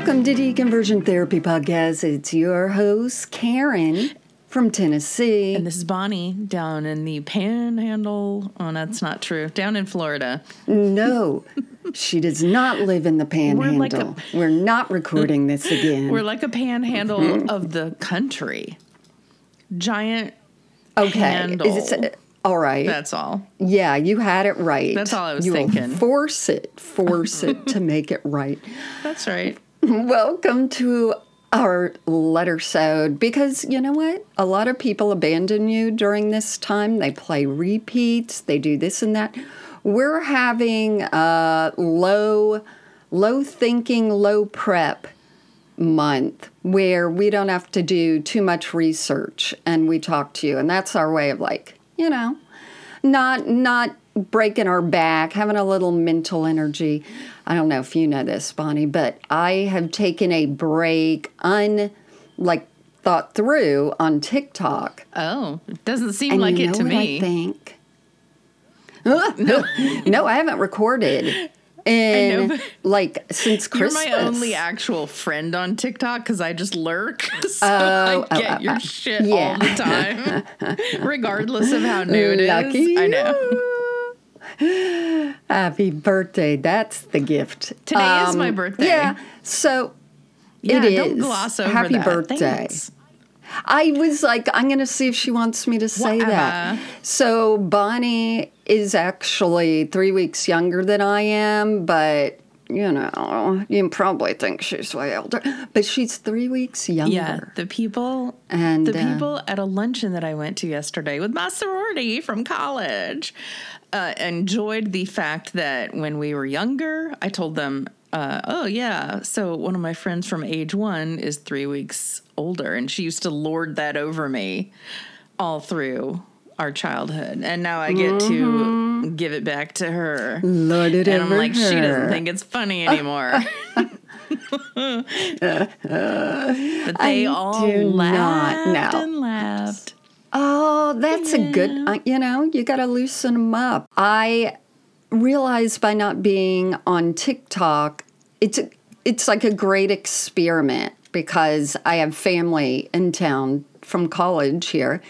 Welcome to Deconversion Therapy Podcast. It's your host, Karen from Tennessee. And this is Bonnie down in the panhandle. Oh, that's not true. Down in Florida. No, she does not live in the panhandle. We're, like a, We're not recording this again. We're like a panhandle mm-hmm. of the country. Giant okay. handle. It, uh, all right. That's all. Yeah, you had it right. That's all I was you thinking. Force it, force it to make it right. That's right. Welcome to our letter sode because you know what? A lot of people abandon you during this time. They play repeats, they do this and that. We're having a low low thinking, low prep month where we don't have to do too much research and we talk to you and that's our way of like, you know, not not breaking our back, having a little mental energy. I don't know if you know this, Bonnie, but I have taken a break, un like thought through on TikTok. Oh, it doesn't seem and like you it to me. I think. no. no, I haven't recorded. And know, like since Christmas, you're my only actual friend on TikTok because I just lurk, so oh, I get oh, your uh, shit yeah. all the time, regardless of how new it Lucky is. I know. Happy birthday. That's the gift. Today um, is my birthday. Yeah. So yeah, it don't is. gloss over Happy that. birthday. Thanks. I was like, I'm going to see if she wants me to say that. So Bonnie is actually three weeks younger than I am, but you know, you probably think she's way older, but she's three weeks younger. Yeah, the people and the uh, people at a luncheon that I went to yesterday with my sorority from college uh, enjoyed the fact that when we were younger, I told them, uh, "Oh yeah, so one of my friends from age one is three weeks older, and she used to lord that over me all through." Our childhood, and now I get mm-hmm. to give it back to her. Lord it over. and I'm like, her. she doesn't think it's funny anymore. but they I all laughed and laughed. Oh, that's yeah. a good, uh, you know, you got to loosen them up. I realized by not being on TikTok, it's a, it's like a great experiment because I have family in town from college here.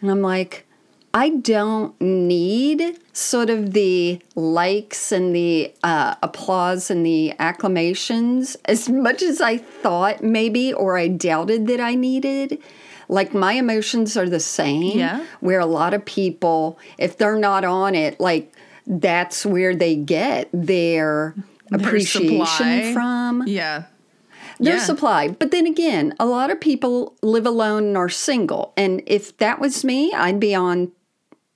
And I'm like, I don't need sort of the likes and the uh, applause and the acclamations as much as I thought maybe or I doubted that I needed. Like my emotions are the same. Yeah. Where a lot of people, if they're not on it, like that's where they get their, their appreciation supply. from. Yeah. Their yeah. supply. But then again, a lot of people live alone and are single. And if that was me, I'd be on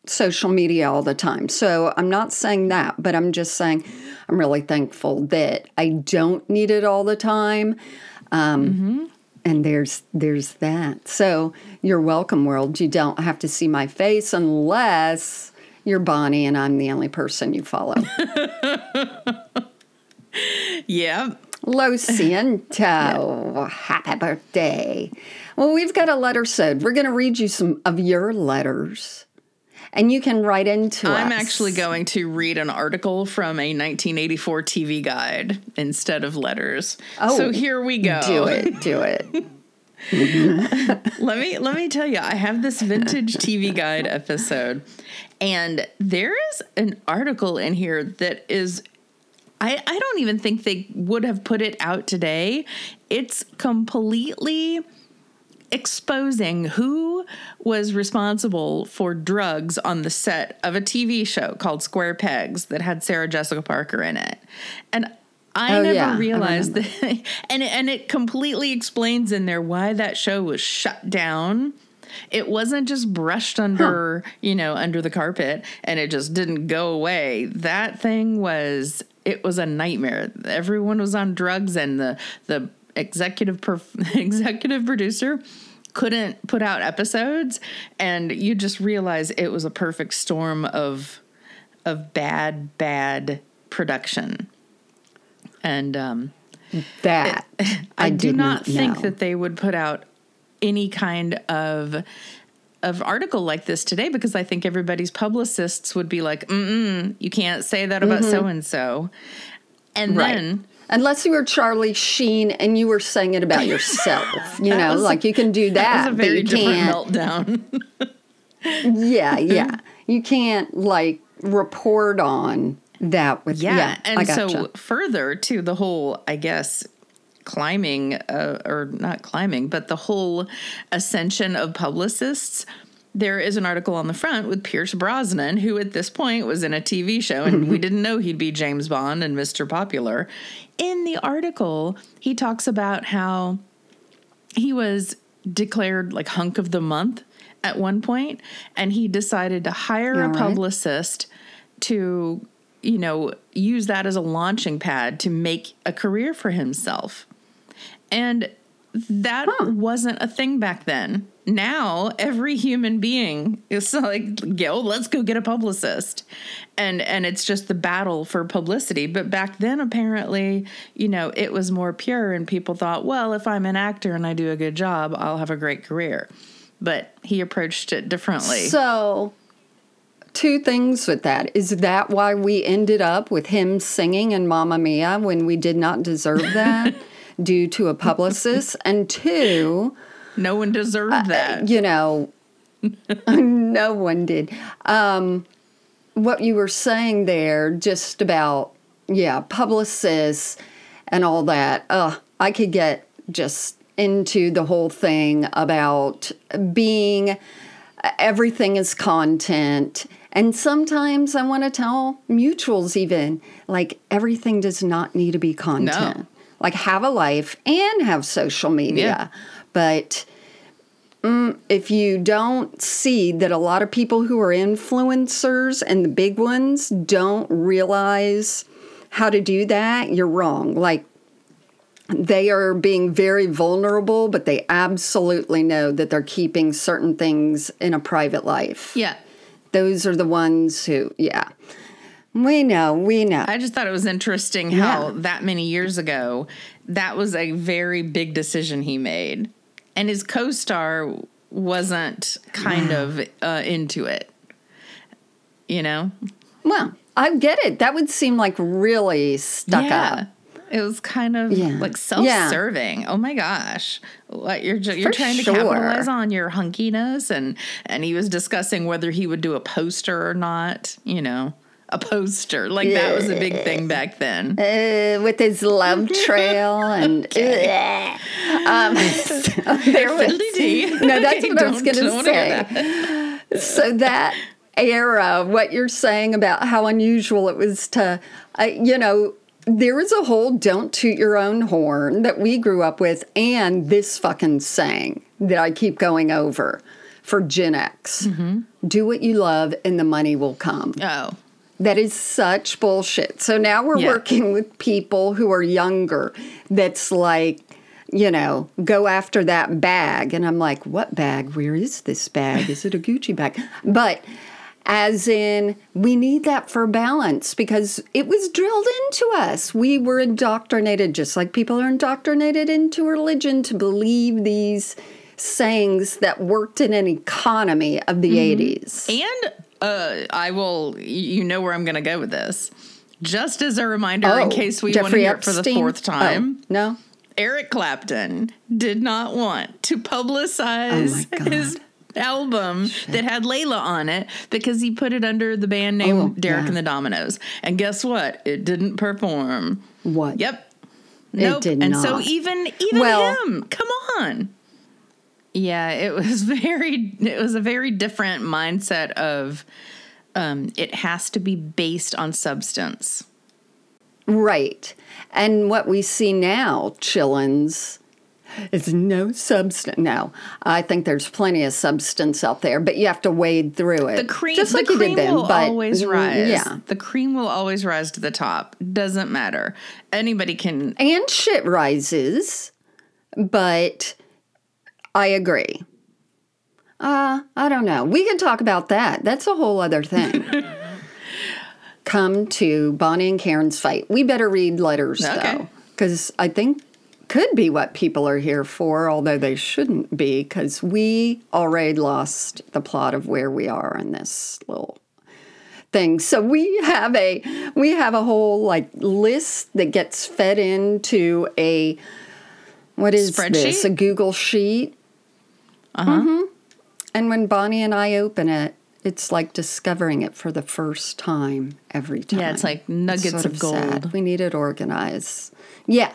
social media all the time. So I'm not saying that, but I'm just saying I'm really thankful that I don't need it all the time. Um, mm-hmm and there's there's that. So you're welcome, world. You don't have to see my face unless you're Bonnie and I'm the only person you follow. yeah. Lo siento. Yeah. Happy birthday. Well, we've got a letter said. We're going to read you some of your letters and you can write into I'm us. actually going to read an article from a 1984 TV guide instead of letters. Oh, so here we go. Do it. Do it. let me let me tell you, I have this vintage TV guide episode, and there is an article in here that is I, I don't even think they would have put it out today. It's completely exposing who was responsible for drugs on the set of a TV show called Square Pegs that had Sarah Jessica Parker in it. And I oh, never yeah, realized that and it, and it completely explains in there why that show was shut down. It wasn't just brushed under, huh. you know, under the carpet and it just didn't go away. That thing was it was a nightmare. Everyone was on drugs and the the executive perf- executive producer couldn't put out episodes and you just realize it was a perfect storm of of bad bad production and um that it, I, I, do not know. think that they would put out any kind of of article like this today because I think everybody's publicists would be like, mm you can't say that about so and so. And then Unless you were Charlie Sheen and you were saying it about yourself, you know, was- like you can do that. That was a very different meltdown. Yeah, yeah. You can't like report on that with Yeah, yeah. and I so further to the whole, I guess, climbing uh, or not climbing, but the whole ascension of publicists. There is an article on the front with Pierce Brosnan, who at this point was in a TV show, and we didn't know he'd be James Bond and Mr. Popular. In the article, he talks about how he was declared like hunk of the month at one point and he decided to hire a right. publicist to you know use that as a launching pad to make a career for himself and that wasn't a thing back then now every human being is like yo let's go get a publicist and and it's just the battle for publicity but back then apparently you know it was more pure and people thought well if i'm an actor and i do a good job i'll have a great career but he approached it differently So, two things with that. Is that why we ended up with him singing in Mamma Mia when we did not deserve that due to a publicist? And two, no one deserved that you know, no one did. Um, what you were saying there, just about, yeah, publicists and all that. Uh, I could get just into the whole thing about being everything is content. And sometimes I want to tell mutuals, even like everything does not need to be content. Like have a life and have social media. Yeah. But mm, if you don't see that a lot of people who are influencers and the big ones don't realize how to do that, you're wrong. Like they are being very vulnerable, but they absolutely know that they're keeping certain things in a private life. yeah Those are the ones who, yeah. We know, we know. I just thought it was interesting how Yeah. that many years ago, that was a very big decision he made. And his co star wasn't kind of uh, into it. You know? well, I get it. That would seem like really stuck up. It was kind of Yeah. like self-serving. Oh my gosh, what you're you're For trying to sure. capitalize on your hunkiness, and and he was discussing whether he would do a poster or not. You know, a poster like that was a big thing back then. Uh, with his love trail and um, so there was, no, that's Okay, what I was going to say. so that era, what you're saying about how unusual it was to, uh, you know, there is a whole "don't toot your own horn" that we grew up with, and this fucking saying that I keep going over for Gen X: Mm-hmm. "Do what you love, and the money will come." Oh, That is such bullshit. So now we're Yeah. working with people who are younger that's like, you know, go after that bag. And I'm like, what bag? Where is this bag? Is it a Gucci bag? But as in, we need that for balance because it was drilled into us. We were indoctrinated, just like people are indoctrinated into religion, to believe these sayings that worked in an economy of the mm-hmm. 80s. and uh, I will. You know where I'm going to go with this. Just as a reminder, in Oh, case we want to Jeffrey hear it for the fourth time. Oh, no? Eric Clapton did not want to publicize Oh his album that had Layla on it because he put it under the band name Oh, Derek yeah. and the Dominos. And guess what? It didn't perform. What? Yep. Nope. did and so even even Well- him, come on. Yeah, it was very it was a very different mindset of um it has to be based on substance. Right. And what we see now, chillins, is no substance. No, I think there's plenty of substance out there, but you have to wade through it. The cream, just like the you cream did then. will but always mm, rise. Yeah. the cream will always rise to the top. Doesn't matter. Anybody can. And shit rises, but I agree. Uh, I don't know. We can talk about that. That's a whole other thing. Come to Bonnie and Karen's fight. We better read letters Okay. though, because I think could be what people are here for, although they shouldn't be, because we already lost the plot of where we are in this little thing. So we have a we have a whole like list that gets fed into a what is this? A Google sheet. Uh huh. Mm-hmm. And when Bonnie and I open it, it's like discovering it for the first time every time. Yeah, it's like nuggets sort of sad. gold. We need it organized. Yeah.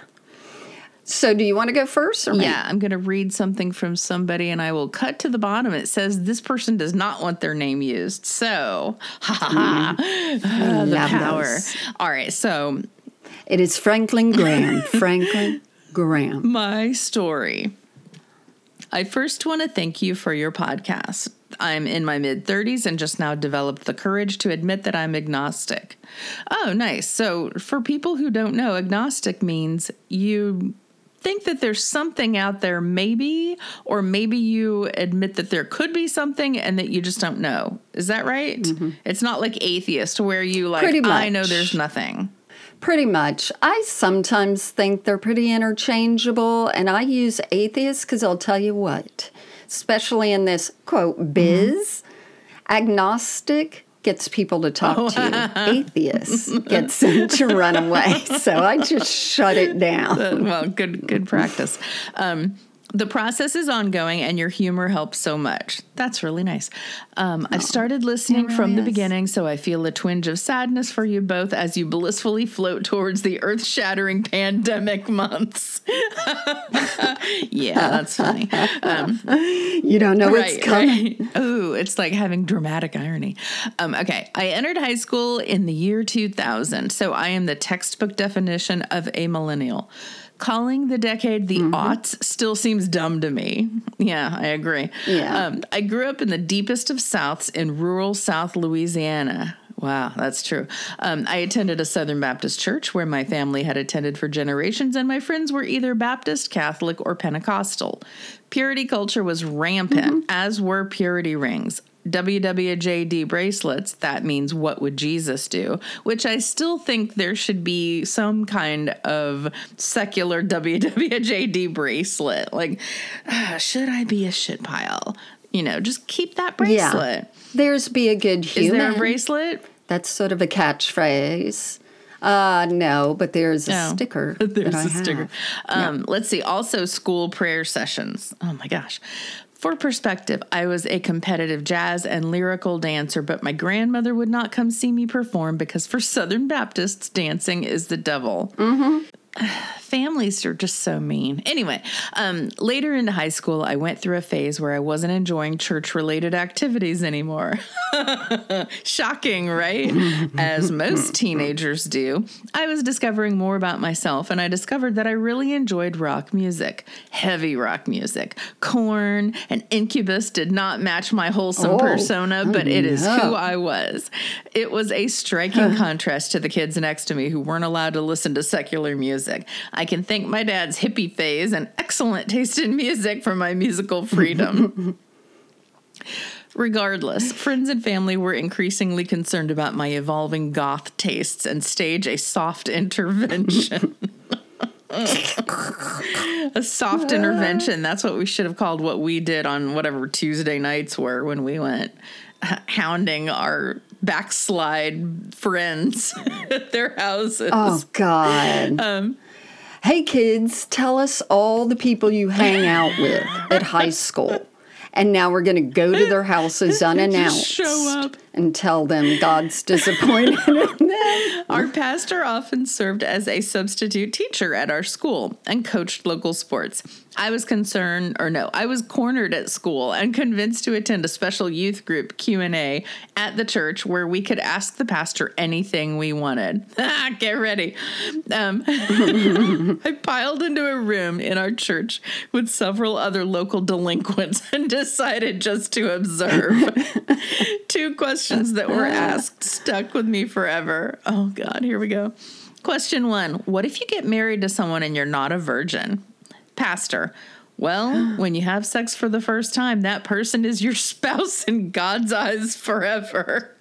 So do you want to go first or me? Yeah, I'm going to read something from somebody and I will cut to the bottom. It says this person does not want their name used. So, ha ha ha. Ah, the power. those. All right. So, It is Franklin Graham. Franklin Graham. my story. I first want to thank you for your podcast. I'm in my mid 30s and just now developed the courage to admit that I'm agnostic. Oh, nice. So, for people who don't know, agnostic means you think that there's something out there, maybe, or maybe you admit that there could be something and that you just don't know. Is that right? Mm-hmm. It's not like atheist where you like, I know there's nothing. Pretty much. I sometimes think they're pretty interchangeable, and I use atheist because I'll tell you what, especially in this quote biz, agnostic gets people to talk to you. Atheist gets them to run away. So I just shut it down. Well, good good practice. Um, the process is ongoing, and your humor helps so much. That's really nice. Um, I've started listening really from the is. beginning, so I feel a twinge of sadness for you both as you blissfully float towards the earth-shattering pandemic months. yeah, that's funny. Um, You don't know what's coming. right. Oh, it's like having dramatic irony. Um, okay, I entered high school in the year 2000, so I am the textbook definition of a millennial. Calling the decade the Mm-hmm. aughts still seems dumb to me. Yeah, I agree. Yeah. Um, I grew up in the deepest of Souths in rural South Louisiana. Wow, that's true. Um, I attended a Southern Baptist church where my family had attended for generations, and my friends were either Baptist, Catholic, or Pentecostal. Purity culture was rampant, as were purity rings. WWJD bracelets, that means what would Jesus do? Which I still think there should be some kind of secular WWJD bracelet. Like, ah, should I be a shit pile? You know, just keep that Yeah. bracelet. There's be a good Is human. there a bracelet? That's sort of a catchphrase. Uh, no, but there's a sticker. There's that I a sticker. Um, Let's see. Also, school prayer sessions. Oh my gosh. For perspective, I was a competitive jazz and lyrical dancer, but my grandmother would not come see me perform because for Southern Baptists, dancing is the devil. Mm-hmm. Families are just so mean. Anyway, um, later into high school, I went through a phase where I wasn't enjoying church related activities anymore. Shocking, right? As most teenagers do. I was discovering more about myself, and I discovered that I really enjoyed rock music, heavy rock music. Korn and Incubus did not match my wholesome Oh, persona, but it is who. I was. It was a striking contrast to the kids next to me who weren't allowed to listen to secular music. I can thank my dad's hippie phase and excellent taste in music for my musical freedom. Regardless, friends and family were increasingly concerned about my evolving goth tastes and stage a soft intervention. a soft intervention. That's what we should have called what we did on whatever Tuesday nights were when we went uh, hounding our backslide friends at their houses. Oh God. Um, hey kids, tell us all the people you hang out with at high school. And now we're going to go to their houses unannounced show up. and tell them God's disappointed. Our pastor often served as a substitute teacher at our school and coached local sports. I was concerned or no, I was cornered at school and convinced to attend a special youth group Q&A at the church where we could ask the pastor anything we wanted. Get ready. Um, I piled into a room in our church with several other local delinquents and decided just to observe. Two questions that were asked stuck with me forever. Oh, God, here we go. Question one What if you get married to someone and you're not a virgin? Pastor, well, when you have sex for the first time, that person is your spouse in God's eyes forever.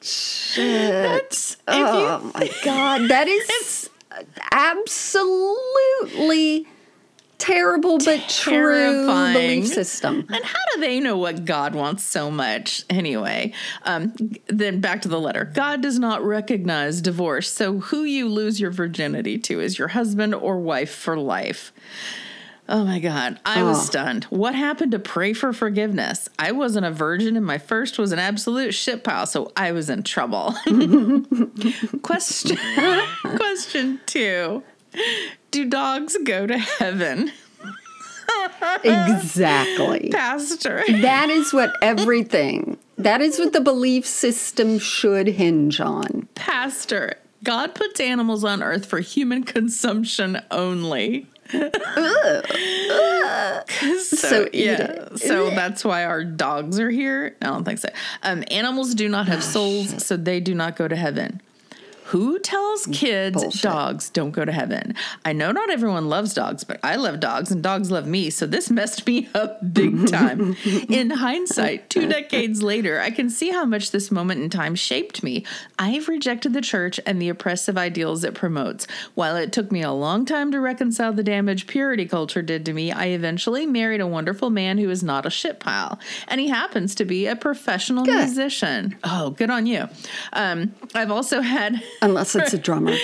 That's if you Oh my God. That is absolutely terrible but true belief system. And how do they know what God wants so much? Anyway, um, then back to the letter. God does not recognize divorce, so who you lose your virginity to is your husband or wife for life. Oh my God. I was Oh. stunned. What happened to pray for forgiveness? I wasn't a virgin and my first was an absolute shit pile, so I was in trouble. question question two. Do dogs go to heaven? Exactly. Pastor. That is what everything, that is what the belief system should hinge on. Pastor. God puts animals on earth for human consumption only. so, So yeah, so that's why our dogs are here. I don't think so. Um, animals do not have souls, so they do not go to heaven. Who tells kids Bullshit. dogs don't go to heaven? I know not everyone loves dogs, but I love dogs and dogs love me, so this messed me up big time. in hindsight, two decades later, I can see how much this moment in time shaped me. I've rejected the church and the oppressive ideals it promotes. While it took me a long time to reconcile the damage purity culture did to me, I eventually married a wonderful man who is not a shit pile, and he happens to be a professional Good. musician. Oh, good on you. Um, I've also had. Unless it's a drummer.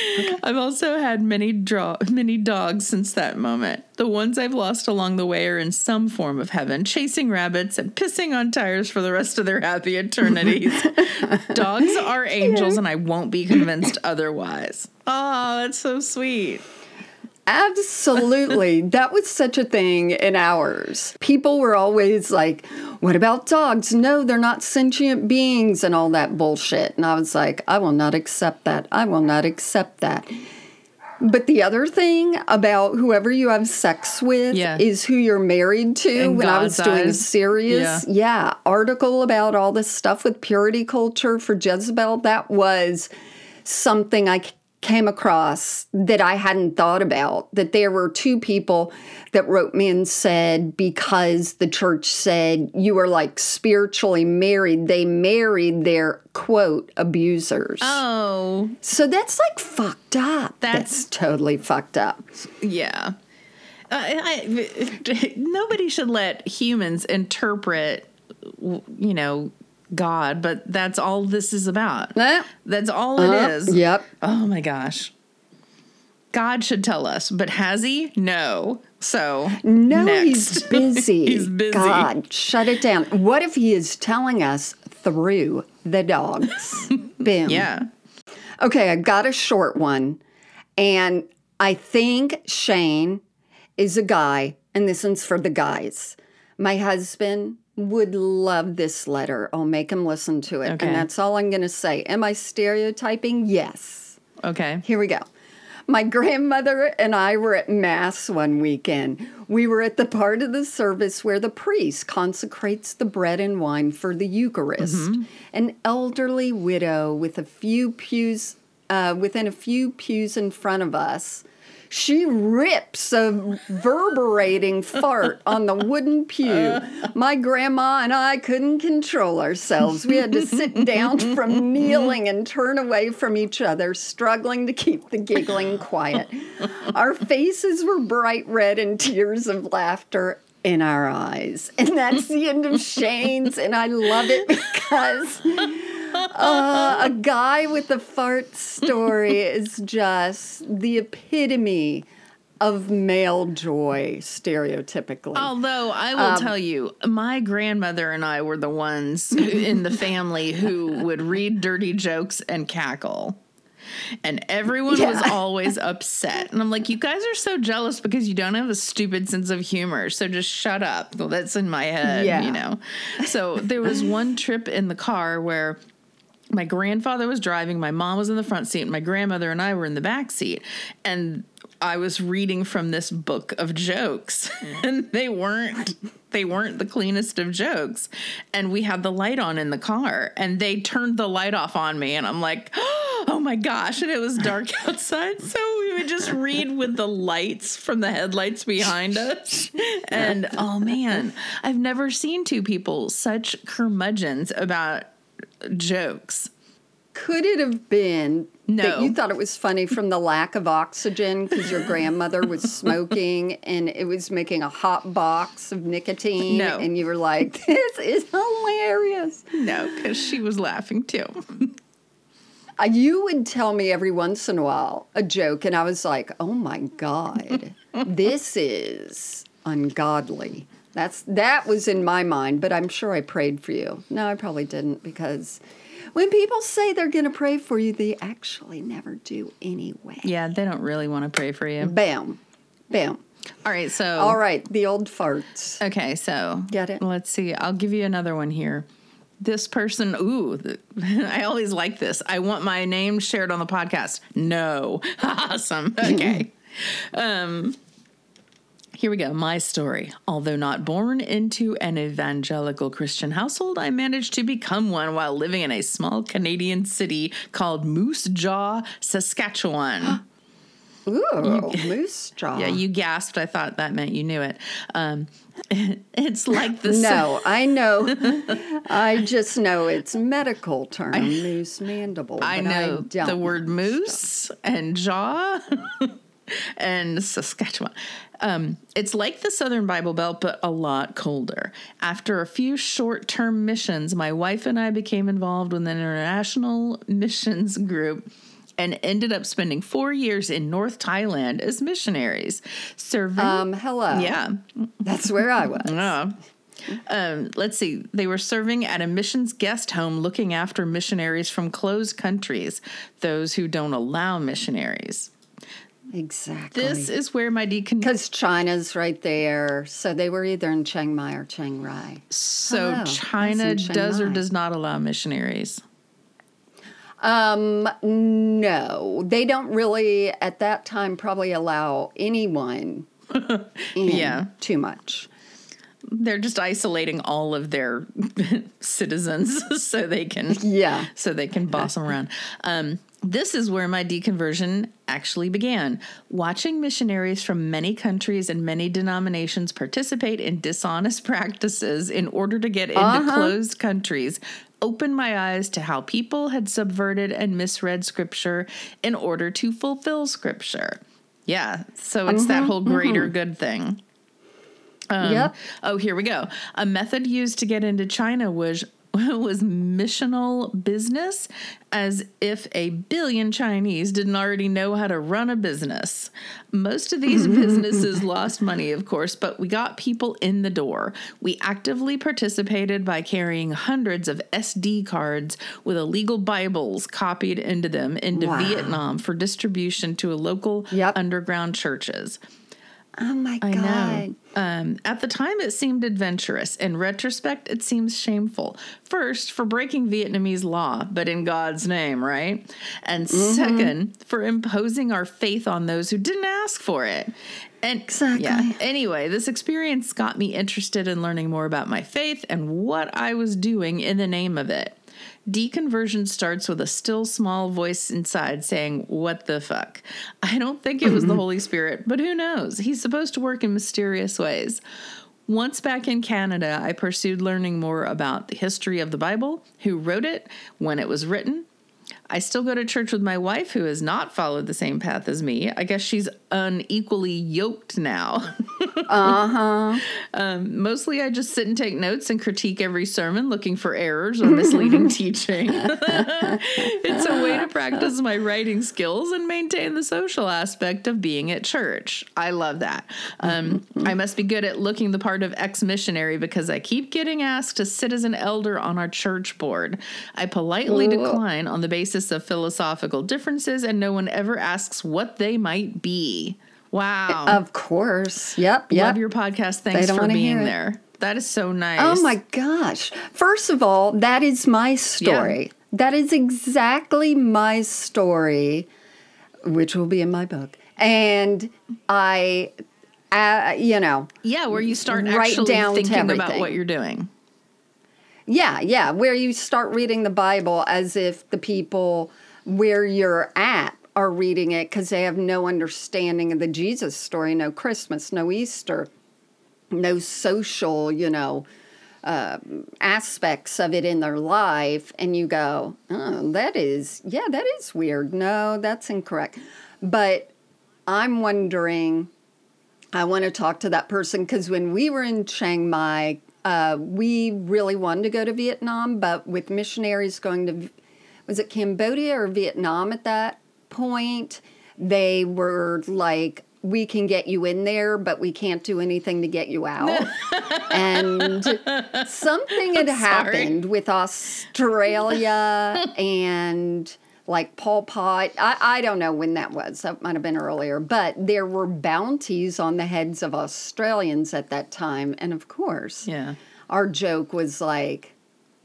I've also had many draw many dogs since that moment. The ones I've lost along the way are in some form of heaven, chasing rabbits and pissing on tires for the rest of their happy eternities. Dogs are angels, and I won't be convinced otherwise. Oh, that's so sweet. Absolutely. that was such a thing in ours. People were always like, What about dogs? No, they're not sentient beings and all that bullshit. And I was like, I will not accept that. I will not accept that. But the other thing about whoever you have sex with Yeah. is who you're married to. In when I was God's doing a serious, yeah, article about all this stuff with purity culture for Jezebel, that was something I came across that I hadn't thought about. That there were two people that wrote me and said, because the church said you were like spiritually married, they married their quote abusers. Oh, So that's like fucked up. That's- That's, totally fucked up. yeah. Uh, I, I, nobody should let humans interpret, you know, God, but that's all this is about. That's all it uh, is. Yep. Oh my gosh. God should tell us, but has he? No. So No, next. he's busy. He's busy. God, shut it down. What if he is telling us through the dogs? Boom. Yeah. Okay, I've got a short one. And I think Shane is a guy, and this one's for the guys. My husband would love this letter. I'll make him listen to it. Okay. And that's all I'm going to say. Am I stereotyping? Yes. Okay. Here we go. My grandmother and I were at Mass one weekend. We were at the part of the service where the priest consecrates the bread and wine for the Eucharist. An elderly widow with a few pews, uh, within a few pews in front of us, she rips a reverberating fart on the wooden pew. My grandma and I couldn't control ourselves. We had to sit down from kneeling and turn away from each other, struggling to keep the giggling quiet. Our faces were bright red and tears of laughter in our eyes. And that's the end of Shane's, and I love it because uh, a guy with a fart story is just the epitome of male joy, stereotypically. Although I will Um, tell you, my grandmother and I were the ones in the family who would read dirty jokes and cackle. And everyone was always upset. And I'm like, you guys are so jealous because you don't have a stupid sense of humor. So just shut up. Well, that's in my head, Yeah. you know? So there was one trip in the car where my grandfather was driving, my mom was in the front seat, my grandmother and I were in the back seat. And I was reading from this book of jokes, and they weren't they weren't the cleanest of jokes. And we had the light on in the car, and they turned the light off on me, and I'm like, oh my gosh! And it was dark outside, so we would just read with the lights from the headlights behind us. And oh man, I've never seen two people such curmudgeons about jokes. Could it have been No. That you thought it was funny from the lack of oxygen because your grandmother was smoking and it was making a hot box of nicotine. No. And you were like, this is hilarious. No, because she was laughing too. Uh, You would tell me every once in a while a joke, and I was like, oh my God, this is ungodly. That's that was in my mind, but I'm sure I prayed for you. No, I probably didn't because when people say they're going to pray for you, they actually never do anyway. Yeah, they don't really want to pray for you. Bam, bam. All right, so All right, the old farts. Okay, so Get it? Let's see. I'll give you another one here. This person, ooh, th- I always like this. I want my name shared on the podcast. No. awesome. Okay. um here we go. My story. Although not born into an evangelical Christian household, I managed to become one while living in a small Canadian city called Moose Jaw, Saskatchewan. Ooh, moose jaw. yeah, you gasped. I thought that meant you knew it. Um, it's like the No, I know. I just know it's medical term, moose mandible. I know don't the word moose and jaw and Saskatchewan. Um, it's like the Southern Bible Belt, but a lot colder. After a few short term missions, my wife and I became involved with an international missions group and ended up spending four years in North Thailand as missionaries, serving. Um, hello. yeah. That's where I was. Yeah. Um, let's see. They were serving at a missions guest home looking after missionaries from closed countries, those who don't allow missionaries. Exactly. This is where my deacon. because China's right there, so they were either in Chiang Mai or Chiang Rai. So Hello, China in Chiang does or does not allow missionaries. Um, no, they don't really at that time probably allow anyone Yeah. too much. They're just isolating all of their citizens so they can Yeah. so they can boss them around. Um, this is where my deconversion actually began. Watching missionaries from many countries and many denominations participate in dishonest practices in order to get into uh-huh. closed countries opened my eyes to how people had subverted and misread scripture in order to fulfill scripture. Yeah, so it's that mm-hmm, whole greater mm-hmm. good thing. Um, yep. Oh, here we go. A method used to get into China was was missional business as if a billion Chinese didn't already know how to run a business. Most of these businesses lost money, of course, but we got people in the door. We actively participated by carrying hundreds of SD cards with illegal Bibles copied into them into Wow. Vietnam for distribution to a local Yep. underground churches. Oh my I god. know. Um, at the time, it seemed adventurous. In retrospect, it seems shameful. First, for breaking Vietnamese law, but in God's name, right? And second, for imposing our faith on those who didn't ask for it. And Exactly. yeah. Anyway, this experience got me interested in learning more about my faith and what I was doing in the name of it. Deconversion starts with a still small voice inside saying, What the fuck? I don't think it was the mm-hmm. Holy Spirit, but who knows? He's supposed to work in mysterious ways. Once back in Canada, I pursued learning more about the history of the Bible, who wrote it, when it was written. I still go to church with my wife, who has not followed the same path as me. I guess she's unequally yoked now. Uh huh. Um, mostly, I just sit and take notes and critique every sermon, looking for errors or misleading teaching. it's a way to practice my writing skills and maintain the social aspect of being at church. I love that. Um, I must be good at looking the part of ex missionary because I keep getting asked to sit as an elder on our church board. I politely Ooh. decline on the basis of philosophical differences, and no one ever asks what they might be. Wow. Of course. Yep. Yep. Love your podcast. Thanks for being there. That is so nice. Oh my gosh. First of all, that is my story. That is exactly my story, which will be in my book. And I, uh, you know, Yeah, where you start Write actually down thinking about what you're doing. Yeah, yeah, where you start reading the Bible as if the people where you're at are reading it because they have no understanding of the Jesus story, no Christmas, no Easter, no social, you know, um, aspects of it in their life, and you go, oh, that is, yeah, that is weird. No, that's incorrect. But I'm wondering, I want to talk to that person because when we were in Chiang Mai, uh, we really wanted to go to Vietnam, but with missionaries going to, was it Cambodia or Vietnam at that point? They were like, we can get you in there, but we can't do anything to get you out. and something had happened with Australia and like Pol Pot. I, I don't know when that was. That might have been earlier. But there were bounties on the heads of Australians at that time. And of course, Yeah. our joke was like,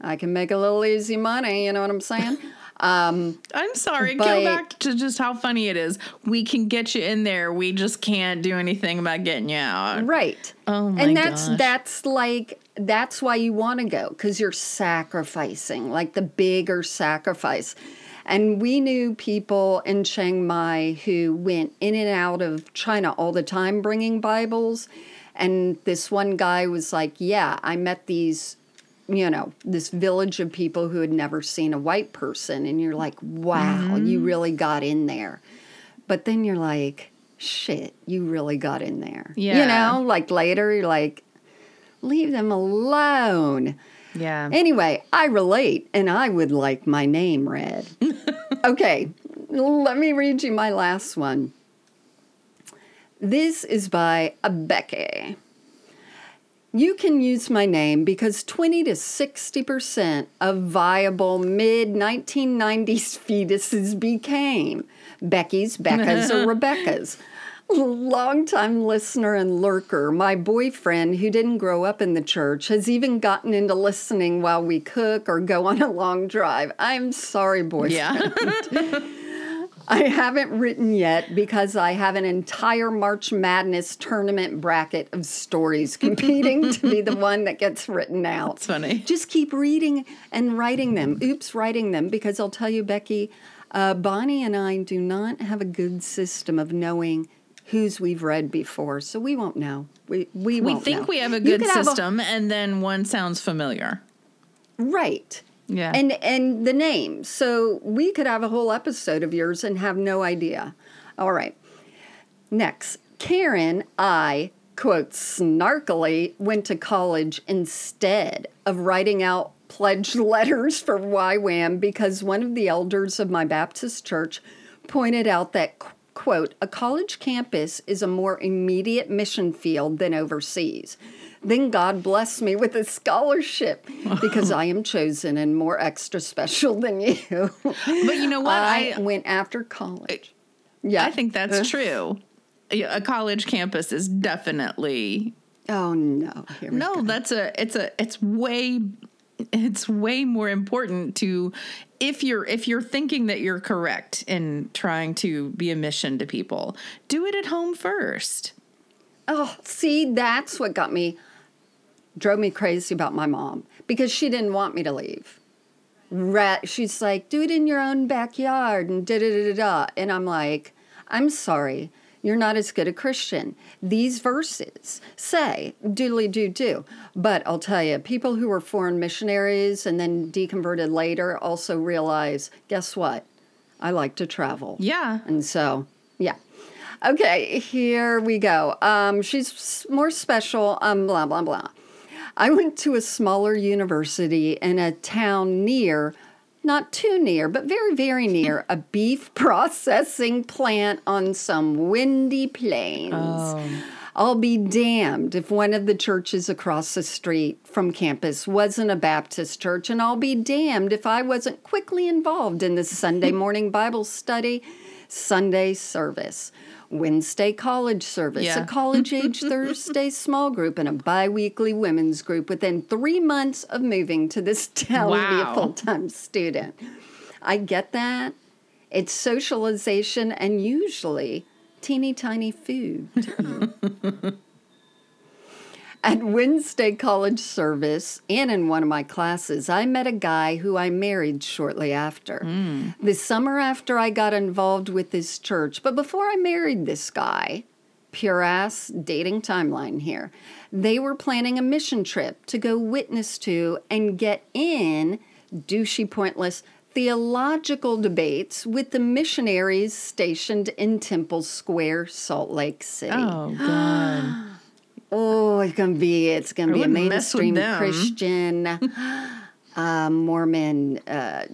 I can make a little easy money. You know what I'm saying? um, I'm sorry. But- Go back to just how funny it is. We can get you in there. We just can't do anything about getting you out. Right. Oh my and that's gosh. that's like that's why you want to go cuz you're sacrificing, like the bigger sacrifice. And we knew people in Chiang Mai who went in and out of China all the time bringing Bibles. And this one guy was like, Yeah, I met these, you know, this village of people who had never seen a white person. And you're like, Wow, Mm-hmm. you really got in there. But then you're like, Shit, you really got in there. Yeah. You know, like later, you're like, Leave them alone. Yeah. Anyway, I relate and I would like my name read. okay, let me read you my last one. This is by Becky. You can use my name because 20 to 60% of viable mid 1990s fetuses became Becky's, Becca's, or Rebecca's. Longtime listener and lurker, my boyfriend, who didn't grow up in the church, has even gotten into listening while we cook or go on a long drive. I'm sorry, boyfriend. yeah. I haven't written yet because I have an entire March Madness tournament bracket of stories competing to be the one that gets written out. It's funny. Just keep reading and writing them. Oops, writing them because I'll tell you, Becky, uh, Bonnie and I do not have a good system of knowing whose we've read before, so we won't know. We we, We won't think know. we have a good have a- system, and then one sounds familiar. right? Yeah. and and the name. So we could have a whole episode of yours and have no idea. All right. Next, Karen, I quote snarkily went to college instead of writing out pledge letters for YWAM because one of the elders of my Baptist church pointed out that quote a college campus is a more immediate mission field than overseas. Then God blessed me with a scholarship because I am chosen and more extra special than you. but you know what? I, I went after college. Yeah. I think that's true. A college campus is definitely Oh no. No. go. That's a. It's a. It's way. It's way more important to if you're if you're thinking that you're correct in trying to be a mission to people, do it at home first. Oh, see, that's what got me, drove me crazy about my mom because she didn't want me to leave. Right? She's like, do it in your own backyard and da da da da da. And I'm like, I'm sorry, you're not as good a Christian. These verses say doodly do do. But I'll tell you, people who were foreign missionaries and then deconverted later also realize, guess what? I like to travel. Yeah. And so, yeah. Okay, here we go. Um, she's more special, um, blah, blah, blah. I went to a smaller university in a town near, not too near, but very, very near, a beef processing plant on some windy plains. Oh. I'll be damned if one of the churches across the street from campus wasn't a Baptist church, and I'll be damned if I wasn't quickly involved in the Sunday morning Bible study, Sunday service, Wednesday college service, Yeah. a college age Thursday small group, and a bi weekly women's group within three months of moving to this town to be a full time student. I get that. It's socialization and usually teeny tiny food. At Wednesday college service and in one of my classes, I met a guy who I married shortly after. The summer after I got involved with this church, but before I married this guy, pure ass dating timeline here. They were planning a mission trip to go witness to and get in douchey, pointless theological debates with the missionaries stationed in Temple Square, Salt Lake City. Oh God. Oh, it's gonna be it's gonna be a wouldn't mess with mainstream. Christian uh, Mormon uh,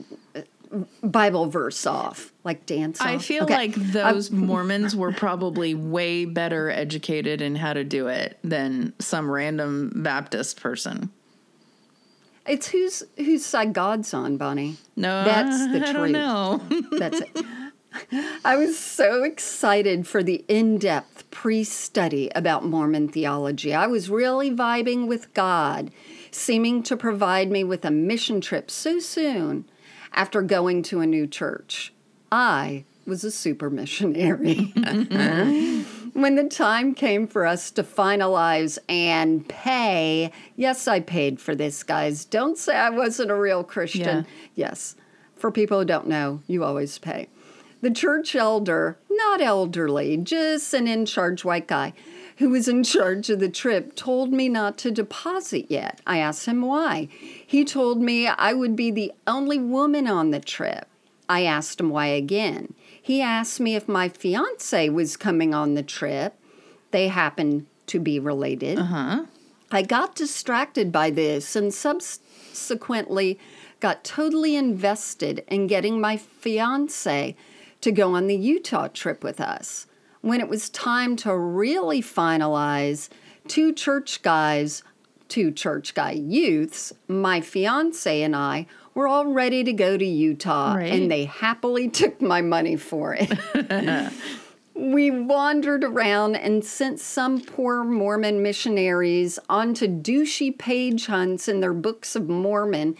Bible verse off, like dance. Off. I feel Okay. like those Mormons were probably way better educated in how to do it than some random Baptist person. it's whose whose side God's on, Bonnie. No, That's the I truth. don't know. That's it. I was so excited for the in depth pre study about Mormon theology. I was really vibing with God, seeming to provide me with a mission trip so soon after going to a new church. I was a super missionary. when the time came for us to finalize and pay, yes, I paid for this, guys. Don't say I wasn't a real Christian. Yeah. Yes. For people who don't know, you always pay. The church elder, not elderly, just an in charge white guy who was in charge of the trip, told me not to deposit yet. I asked him why. He told me I would be the only woman on the trip. I asked him why again. He asked me if my fiance was coming on the trip. They happen to be related. Uh-huh. I got distracted by this and subsequently got totally invested in getting my fiance to go on the Utah trip with us. When it was time to really finalize, two church guys, two church guy youths, my fiance and I were all ready to go to Utah, Right. and they happily took my money for it. We wandered around and sent some poor Mormon missionaries onto douchey page hunts in their books of Mormon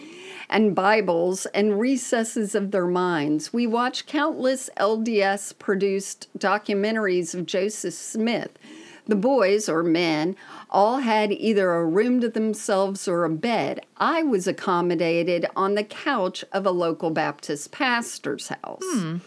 and Bibles and recesses of their minds. We watched countless LDS produced documentaries of Joseph Smith. The boys, or men, all had either a room to themselves or a bed. I was accommodated on the couch of a local Baptist pastor's house. Hmm.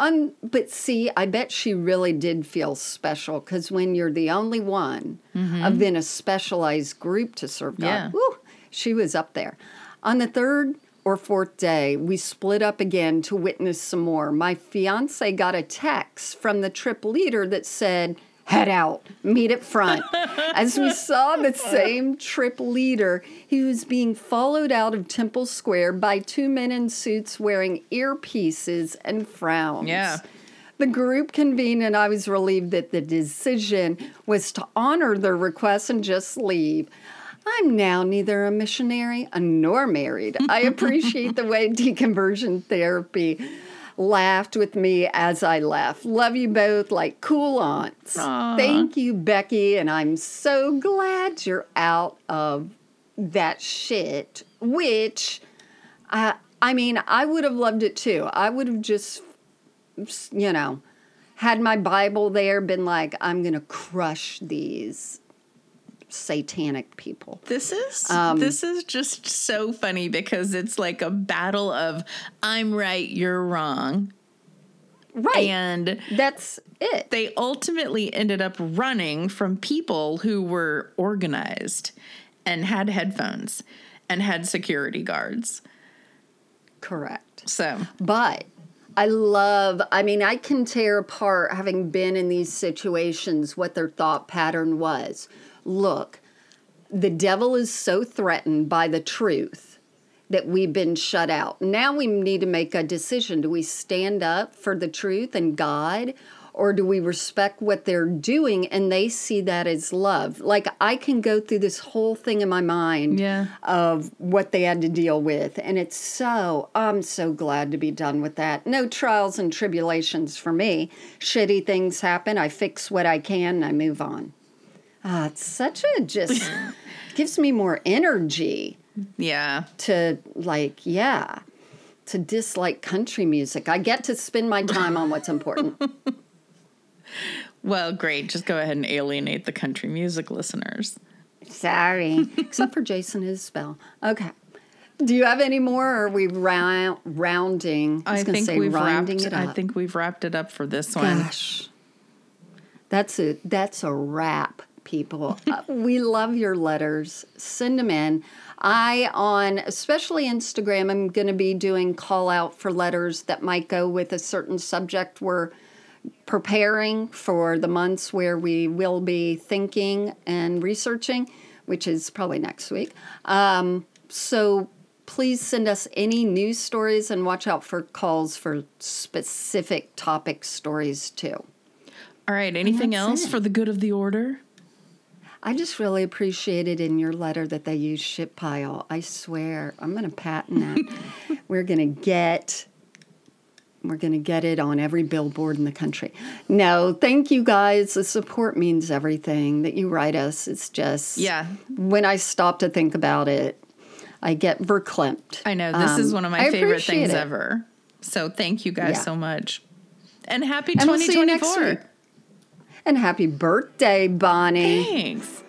Um, but see, I bet she really did feel special because when you're the only one of then a specialized group to serve God, Yeah. whew, she was up there. On the third or fourth day, we split up again to witness some more. My fiance got a text from the trip leader that said, Head out, meet at front. As we saw the same trip leader, he was being followed out of Temple Square by two men in suits wearing earpieces and frowns. Yeah. The group convened, and I was relieved that the decision was to honor their request and just leave. I'm now neither a missionary nor married. I appreciate the way deconversion therapy laughed with me as I left. Love you both like cool aunts. Thank you, Becky, and I'm so glad you're out of that shit, which I I mean, I would have loved it too. I would have just you know, had my Bible there, been like, I'm going to crush these satanic people. This is Um, this is just so funny because it's like a battle of I'm right, you're wrong. Right. And That's it. they ultimately ended up running from people who were organized and had headphones and had security guards. Correct. So, But I love, I mean, I can tear apart, having been in these situations, what their thought pattern was. Look, the devil is so threatened by the truth that we've been shut out. Now we need to make a decision. Do we stand up for the truth and God? Or do we respect what they're doing and they see that as love? Like, I can go through this whole thing in my mind Yeah. of what they had to deal with. And it's so, I'm so glad to be done with that. No trials and tribulations for me. Shitty things happen. I fix what I can and I move on. Ah, it's such a just gives me more energy yeah. to like, yeah, to dislike country music. I get to spend my time on what's important. Well, great. Just go ahead and alienate the country music listeners. Sorry, except for Jason Isbell. Okay. Do you have any more? Or are we round, rounding? I, was gonna think say we've rounding wrapped it I think we've wrapped it up for this one. Gosh, that's a that's a wrap. People. uh, we love your letters. Send them in. I, on especially Instagram, I'm going to be doing call out for letters that might go with a certain subject we're preparing for the months where we will be thinking and researching, which is probably next week. Um, so please send us any news stories and watch out for calls for specific topic stories too. All right. Anything else it. for the good of the order? I just really appreciated in your letter that they use shit pile. I swear, I'm going to patent that. we're going to get we're going to get it on every billboard in the country. No, thank you guys. The support means everything that you write us. It's just Yeah. When I stop to think about it, I get verklempt. I know this is Um, one of my I favorite things it. ever. So thank you guys Yeah. so much. And happy And we'll see you next 2024. week. And happy birthday, Bonnie. Thanks.